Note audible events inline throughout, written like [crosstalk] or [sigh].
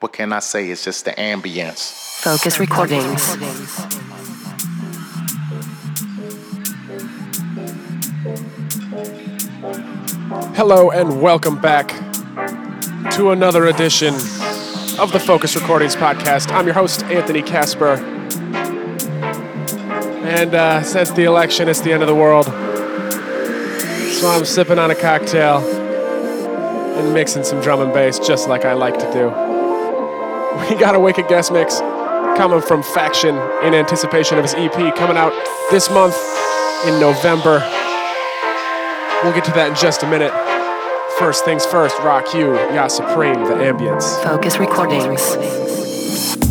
What can I say? It's just the ambience. Fokuz Recordings. Hello and welcome back to another edition of the Fokuz Recordings podcast. I'm your host, Anthony Casper. And uh, since the election, it's the end of the world. So I'm sipping on a cocktail and mixing some drum and bass just like I like to do. [laughs] We got a wicked guest mix coming from Faction in anticipation of his EP coming out this month in November. We'll get to that in just a minute. First things first, Rock You, Ya Supreme, the ambience. Fokuz Recordings.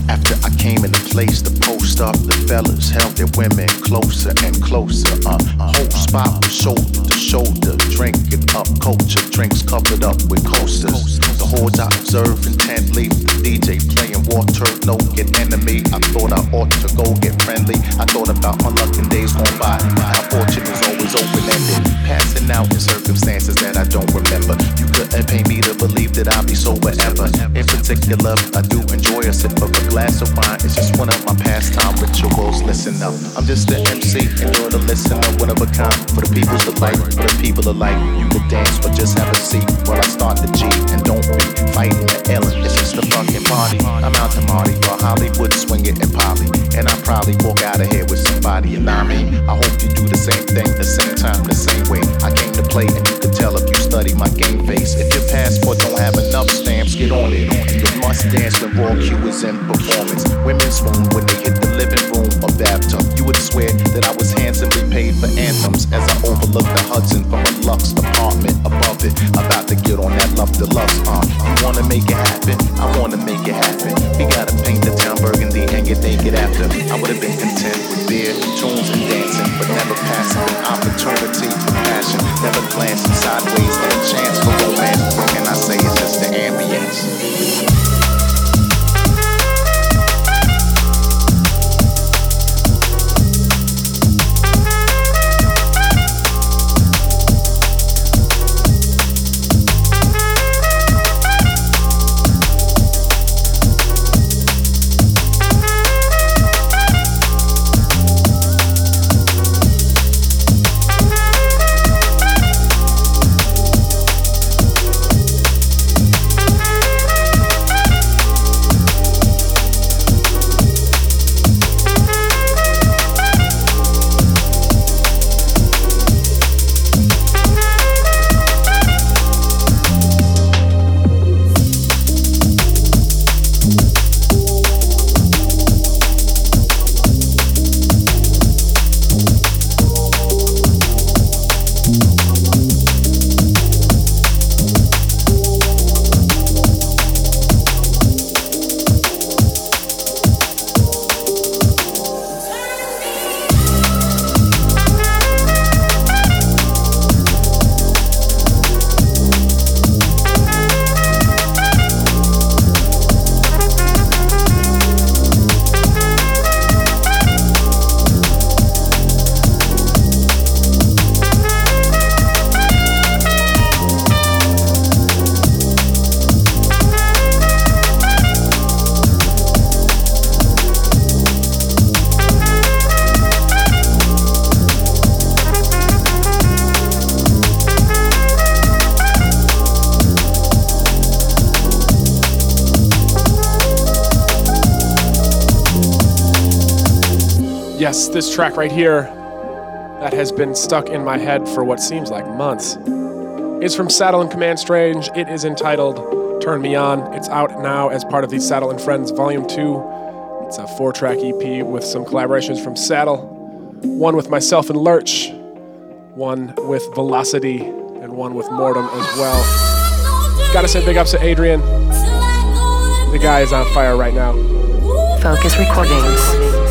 After I came into place to post up, the fellas held their women closer and closer. Uh, whole spot was shoulder to shoulder, drinking up culture, drinks covered up with coasters. The hordes I observed intently, the DJ playing water, no get enemy. I thought I ought to go get friendly. I thought about unlucky days gone by, how fortune was always open ended, passing out in circumstances that I don't remember. You couldn't pay me to believe that I'd be sober ever. In particular, I do enjoy a sip of a glass of wine. It's just one of my pastime rituals. Listen up, I'm just an MC, and you're the listener, one of a kind. For the people's delight, for the people alike. You can dance or just have a seat while I start the G. And don't be fighting the Ellen, it's just a fucking party. I'm out to Marty, or Hollywood, swing it and Polly. And I probably walk out of here with somebody, you I mean? I hope you do the same thing, the same time, the same way. I came to play, and you can tell if you study my game face. If your passport don't have enough stamps, get on it. You must dance when raw Q is in performance. Women swoon when they hit the living room or bathtub. You would swear that I was handsomely paid for anthems as I overlooked the Hudson from a Lux apartment above it. About to get on that love deluxe uh. on. You wanna make it happen? I wanna make it happen. We gotta paint the town burgundy and get naked after. I would have been content with beer, tunes, and dancing, but never passing an opportunity for passion. Never glancing sideways at a chance for romance. Can I say? It's just the ambience. Yes, this track right here that has been stuck in my head for what seems like months is from Satl and Command Strange. It is entitled Turn Me On. It's out now as part of the Satl and Friends Volume 2. It's a four track EP with some collaborations from Satl, one with myself and Lurch, one with Velocity, and one with Mortem as well. Gotta say big ups to Adrian. The guy is on fire right now. Fokuz Recordings.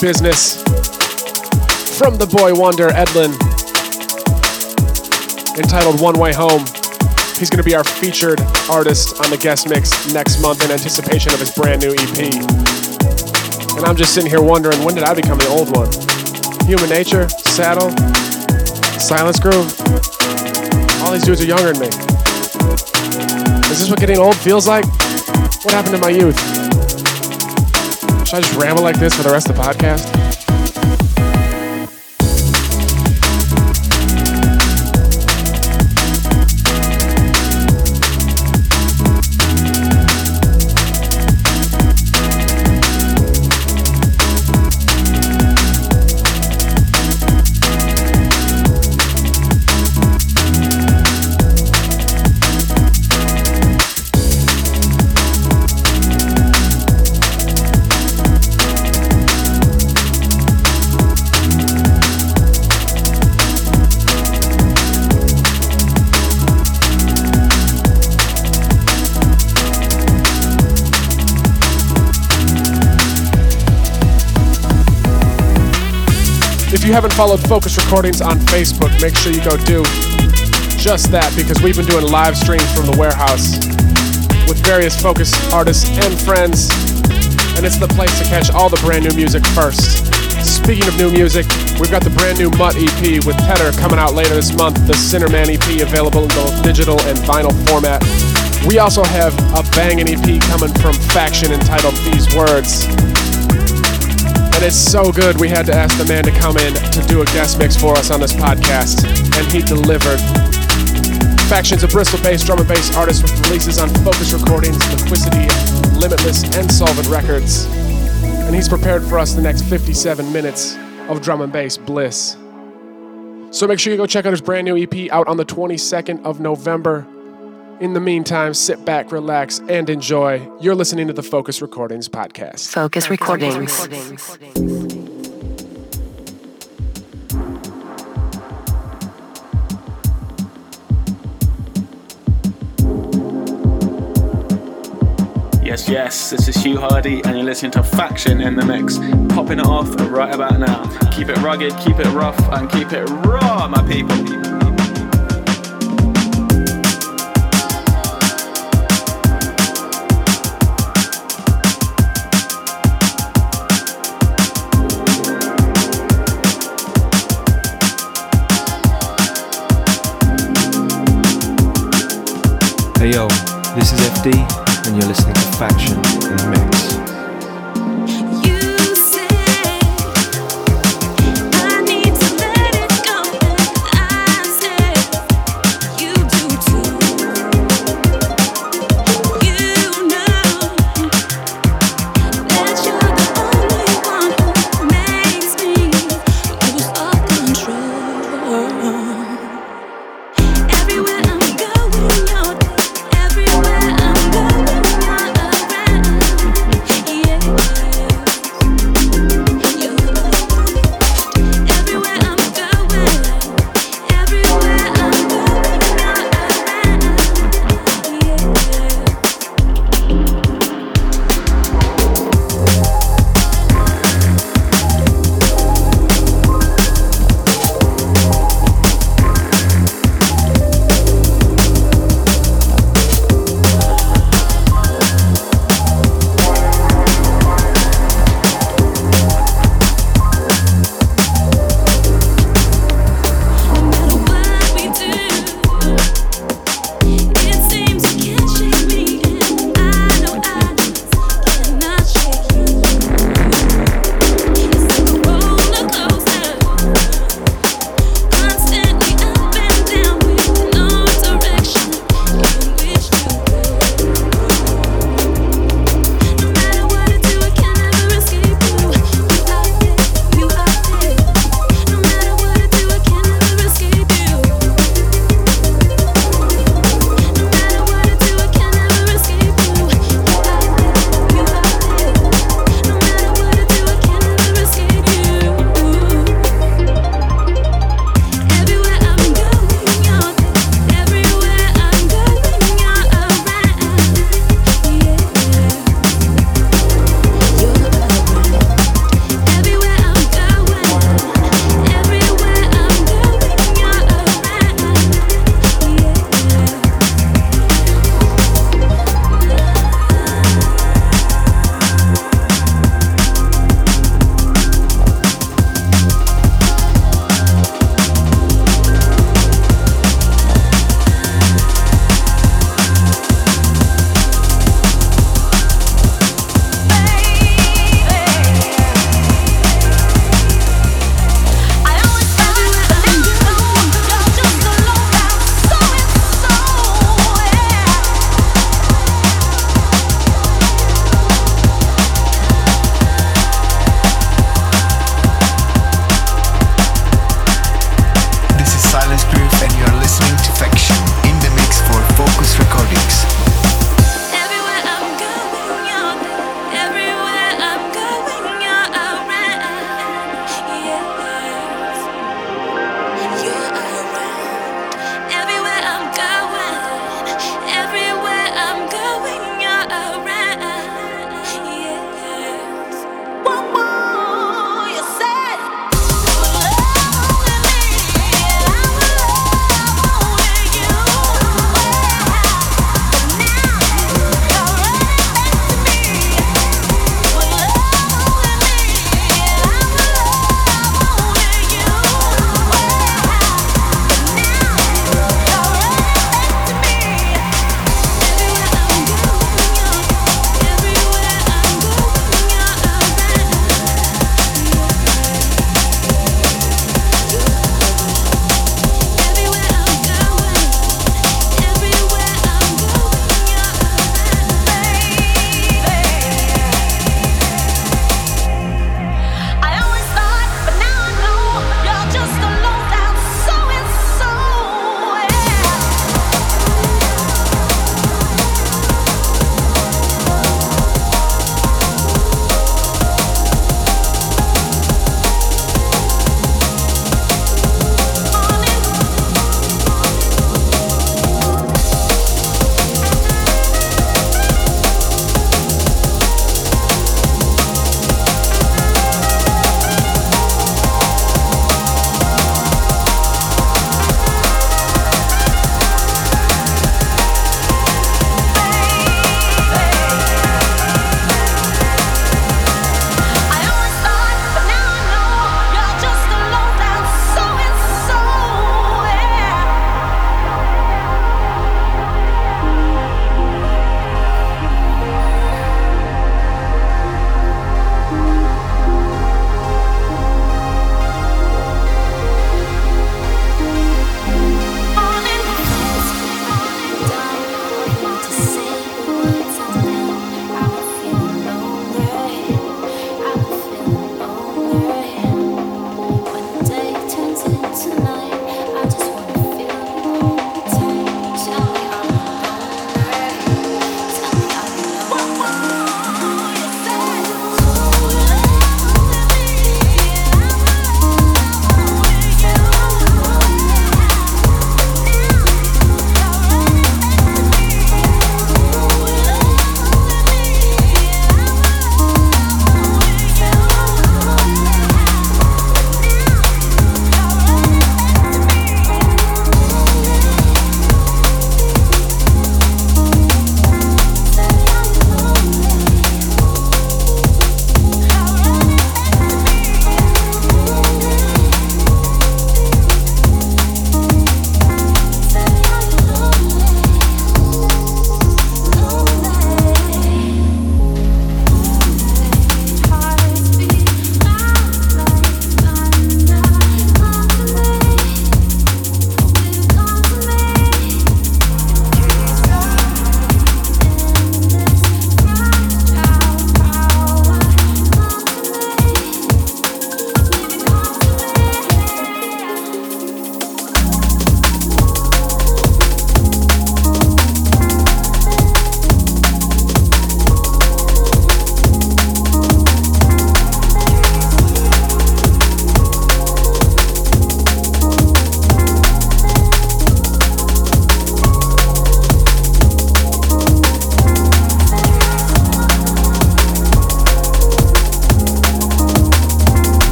Business from the boy wonder Edlan, entitled One Way Home. He's going to be our featured artist on the guest mix next month in anticipation of his brand new EP. And I'm just sitting here wondering when did I become the old one? Human Nature, Satl, Silence Groove. All these dudes are younger than me. Is this what getting old feels like? What happened to my youth? I just ramble like this for the rest of the podcast? If you haven't followed Fokuz Recordings on Facebook, make sure you go do just that because we've been doing live streams from the warehouse with various Fokuz artists and friends, and it's the place to catch all the brand new music first. Speaking of new music, we've got the brand new Mutt EP with Tedder coming out later this month, the Sinnerman EP available in both digital and vinyl format. We also have a banging EP coming from Faction entitled These Words. It's so good, we had to ask the man to come in to do a guest mix for us on this podcast, and he delivered. Faction's a Bristol based drum and bass artist with releases on Fokuz Recordings, Liquidity, Limitless, and Solvent Records. And he's prepared for us the next 57 minutes of drum and bass bliss. So make sure you go check out his brand new EP out on the 22nd of November. In the meantime, sit back, relax, and enjoy. You're listening to the Fokuz Recordings podcast. Fokuz Recordings. Yes, yes, this is Hugh Hardy, and you're listening to Faction in the Mix. Popping it off right about now. Keep it rugged, keep it rough, and keep it raw, my people. Yo, this is FD, and you're listening to Faction in the Mix.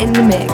In the Mix.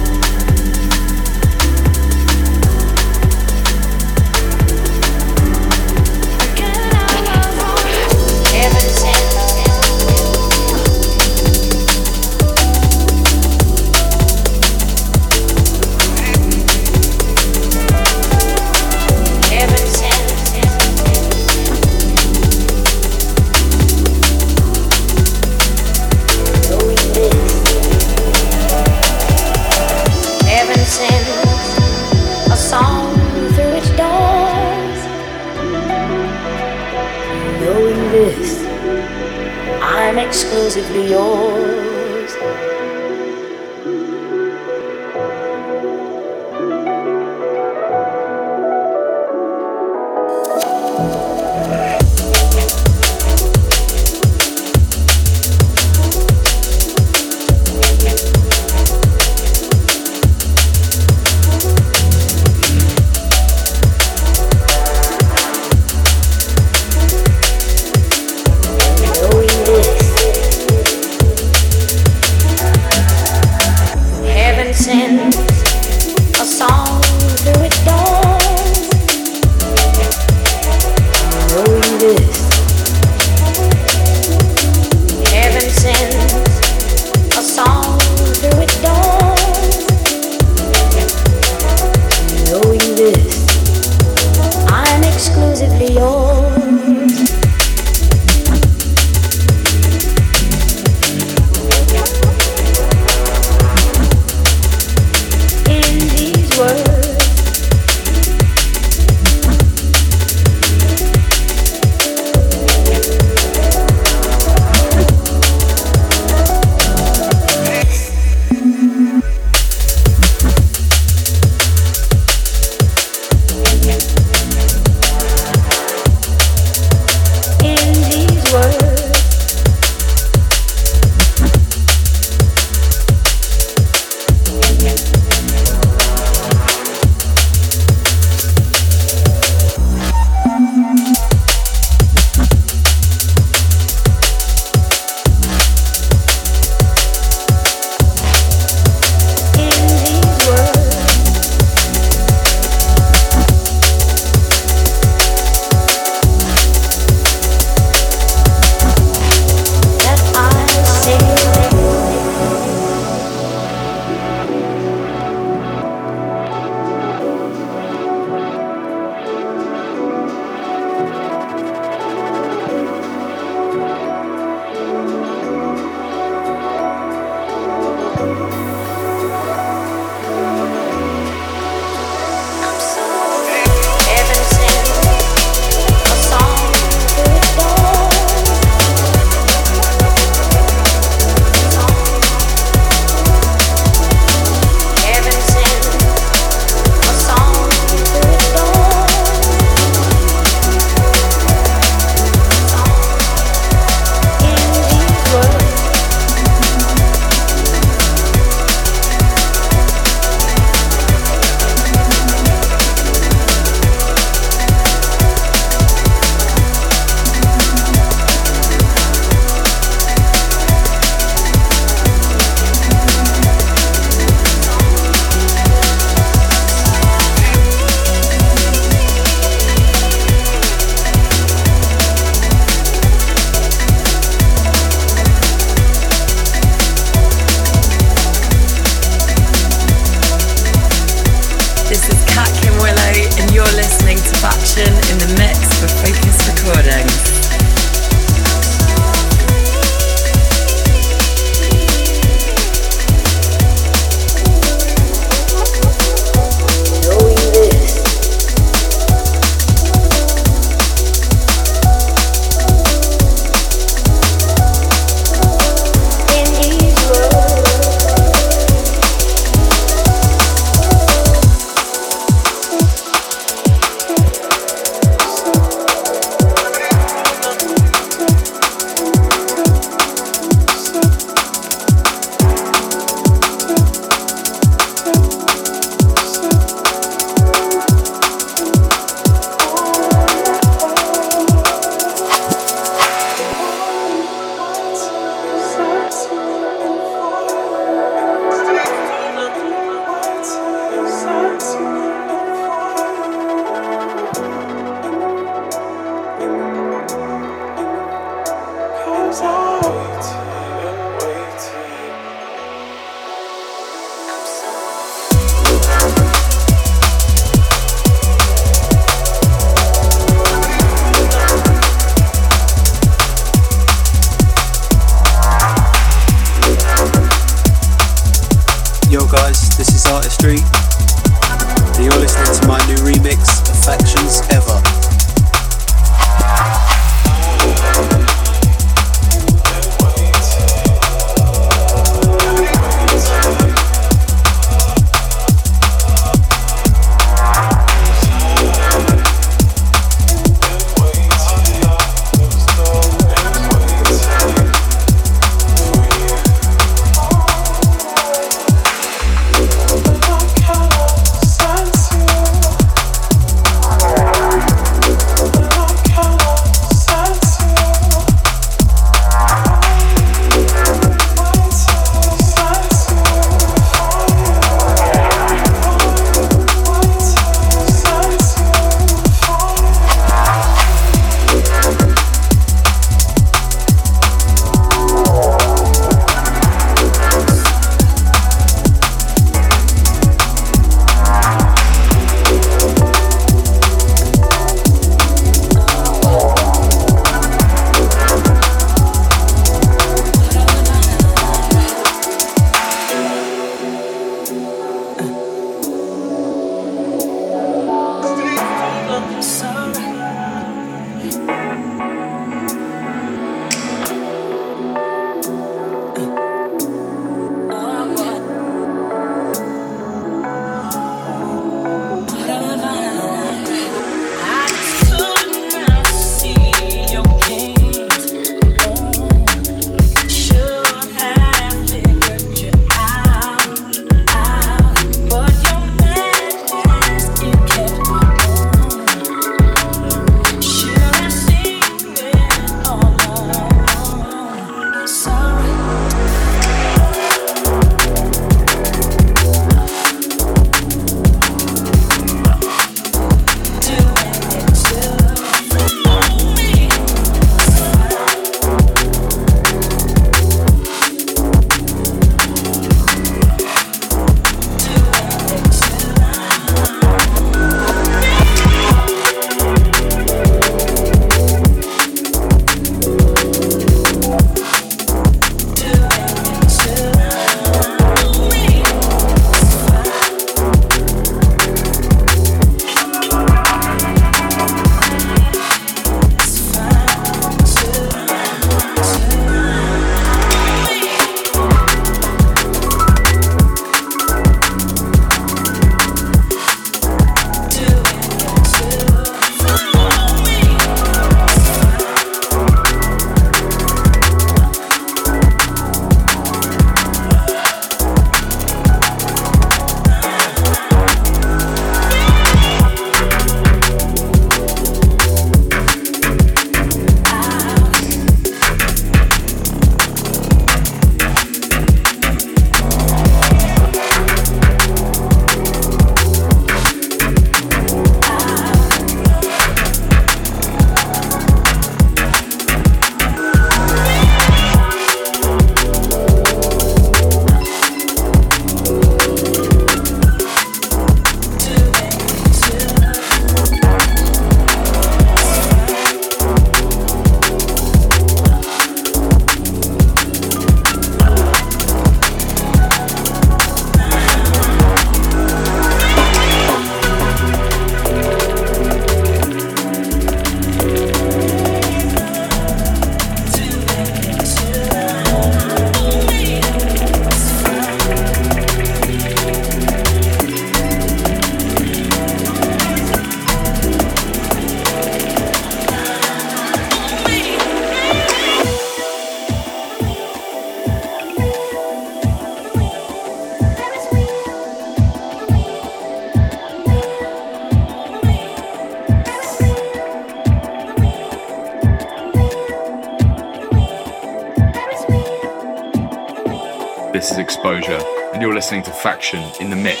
In the Mix.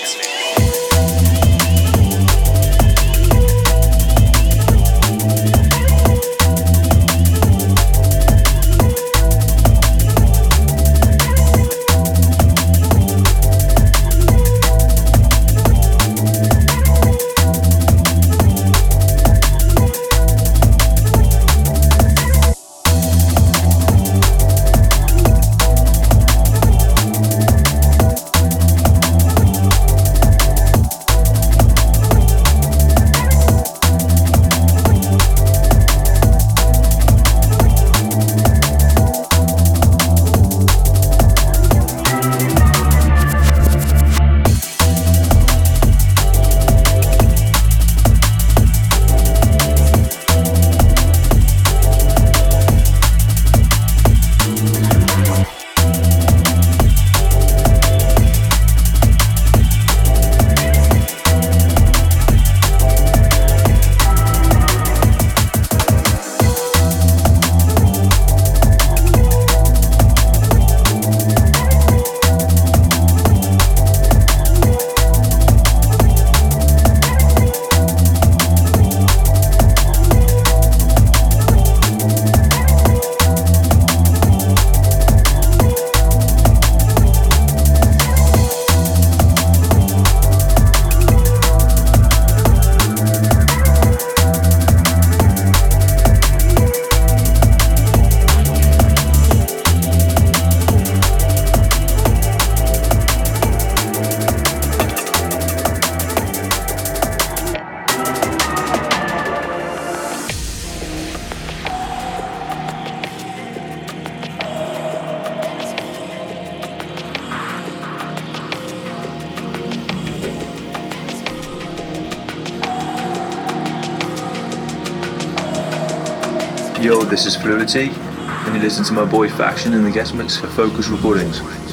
And you listen to my boy Faction in the guest mix for Fokuz Recordings.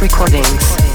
Recordings.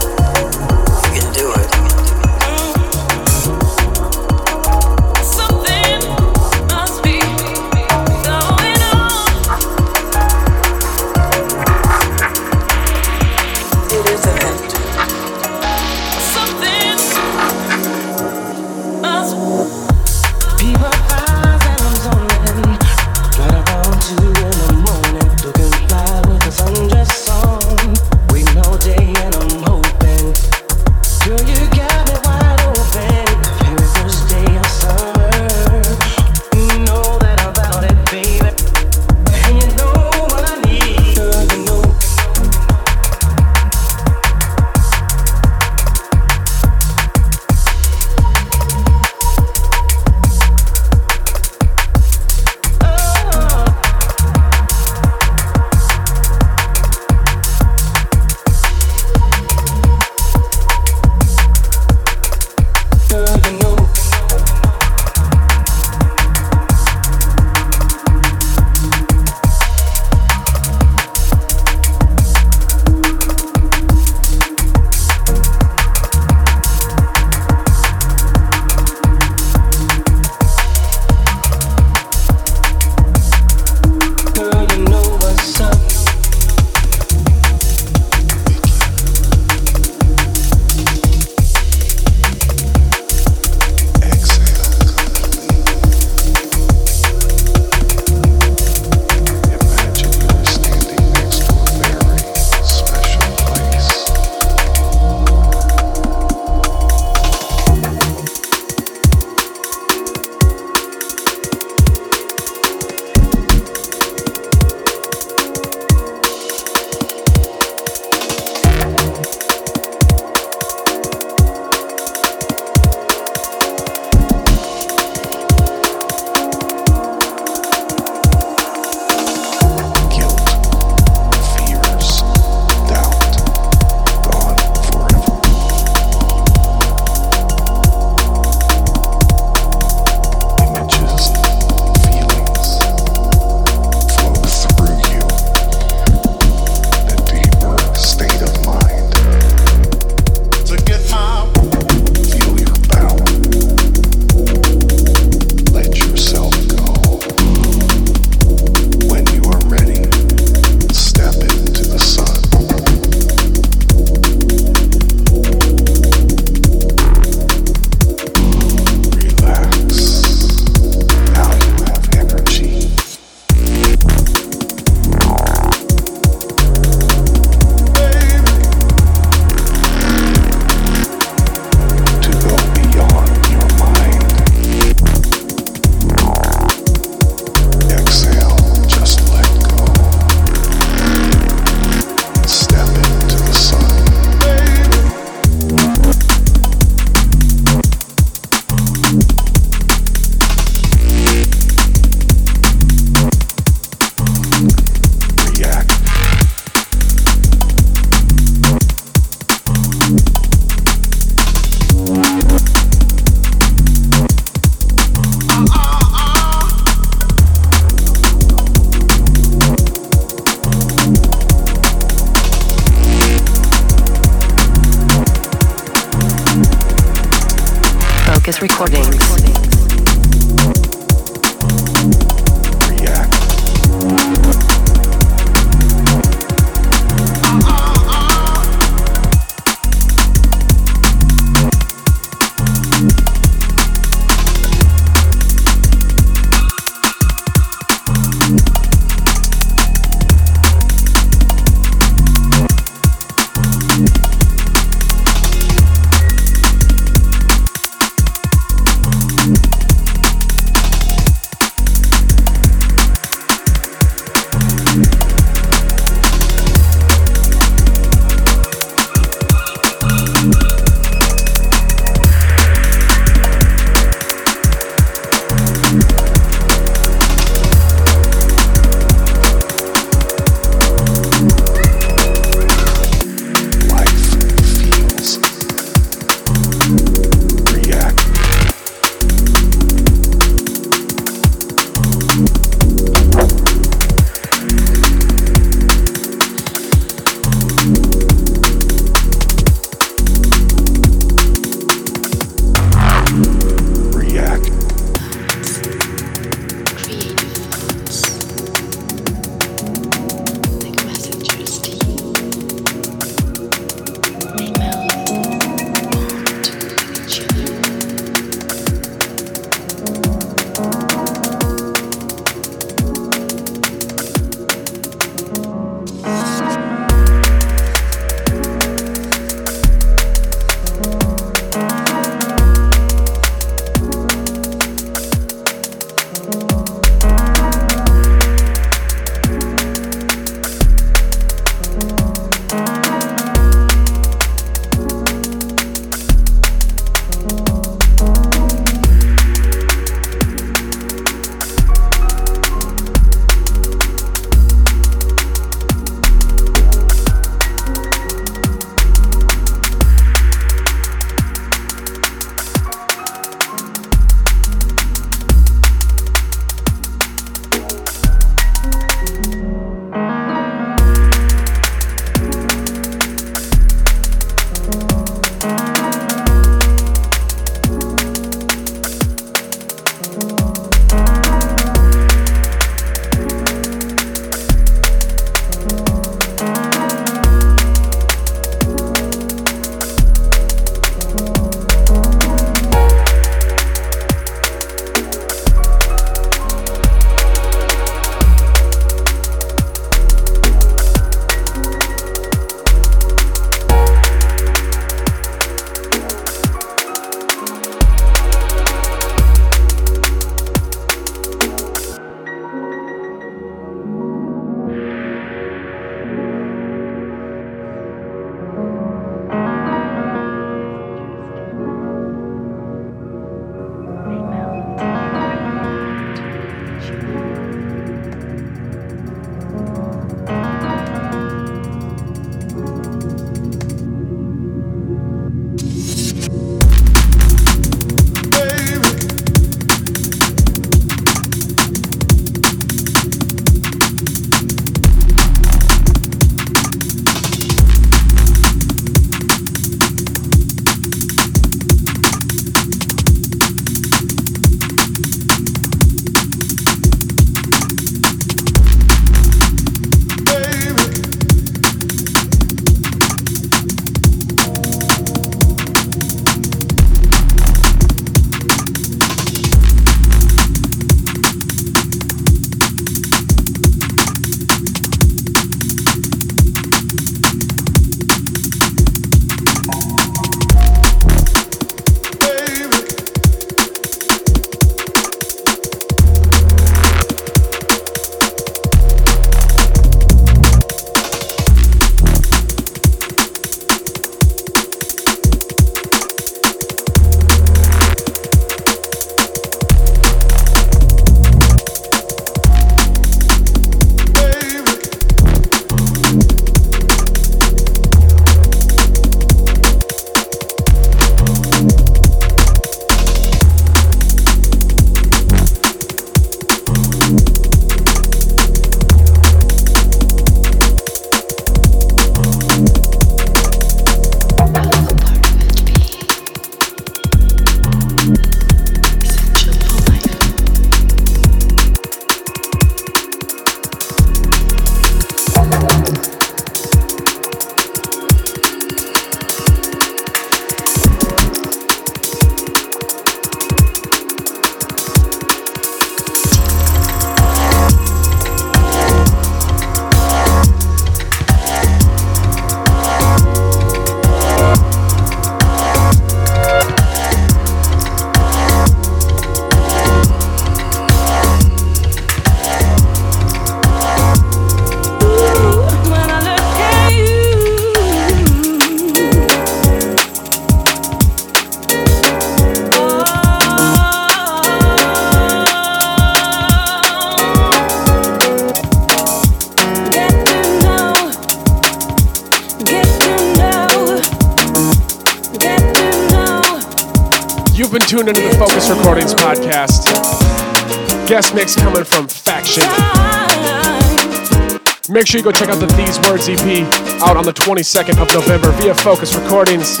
Sure you go check out the These Words EP out on the 22nd of November via Fokuz Recordings.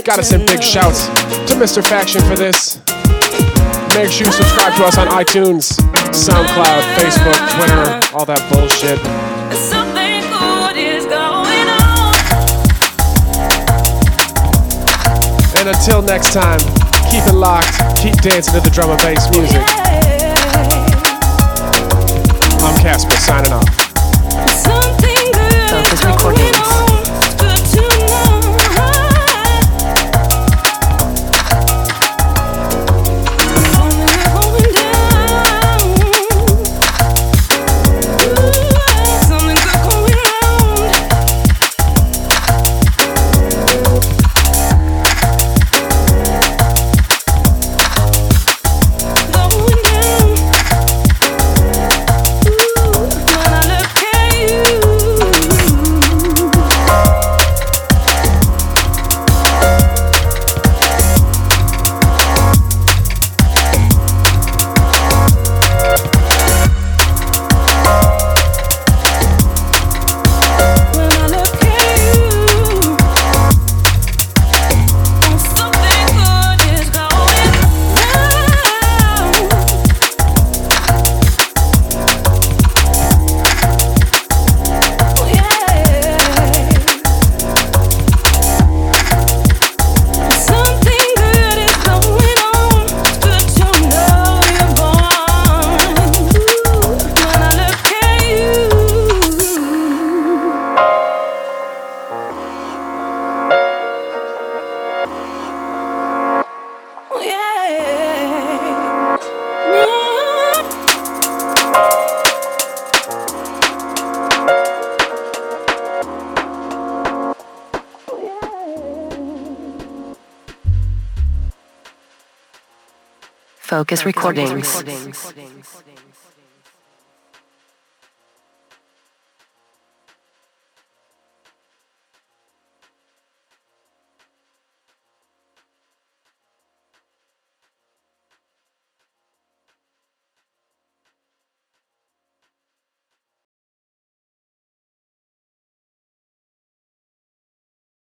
Gotta send big shouts to Mr. Faction for this. Make sure you subscribe to us on iTunes, SoundCloud, Facebook, Twitter, all that bullshit. Something good is going on. And until next time, keep it locked, keep dancing to the drum and bass music. I'm Casper signing off. Recordings. Fokuz Recordings.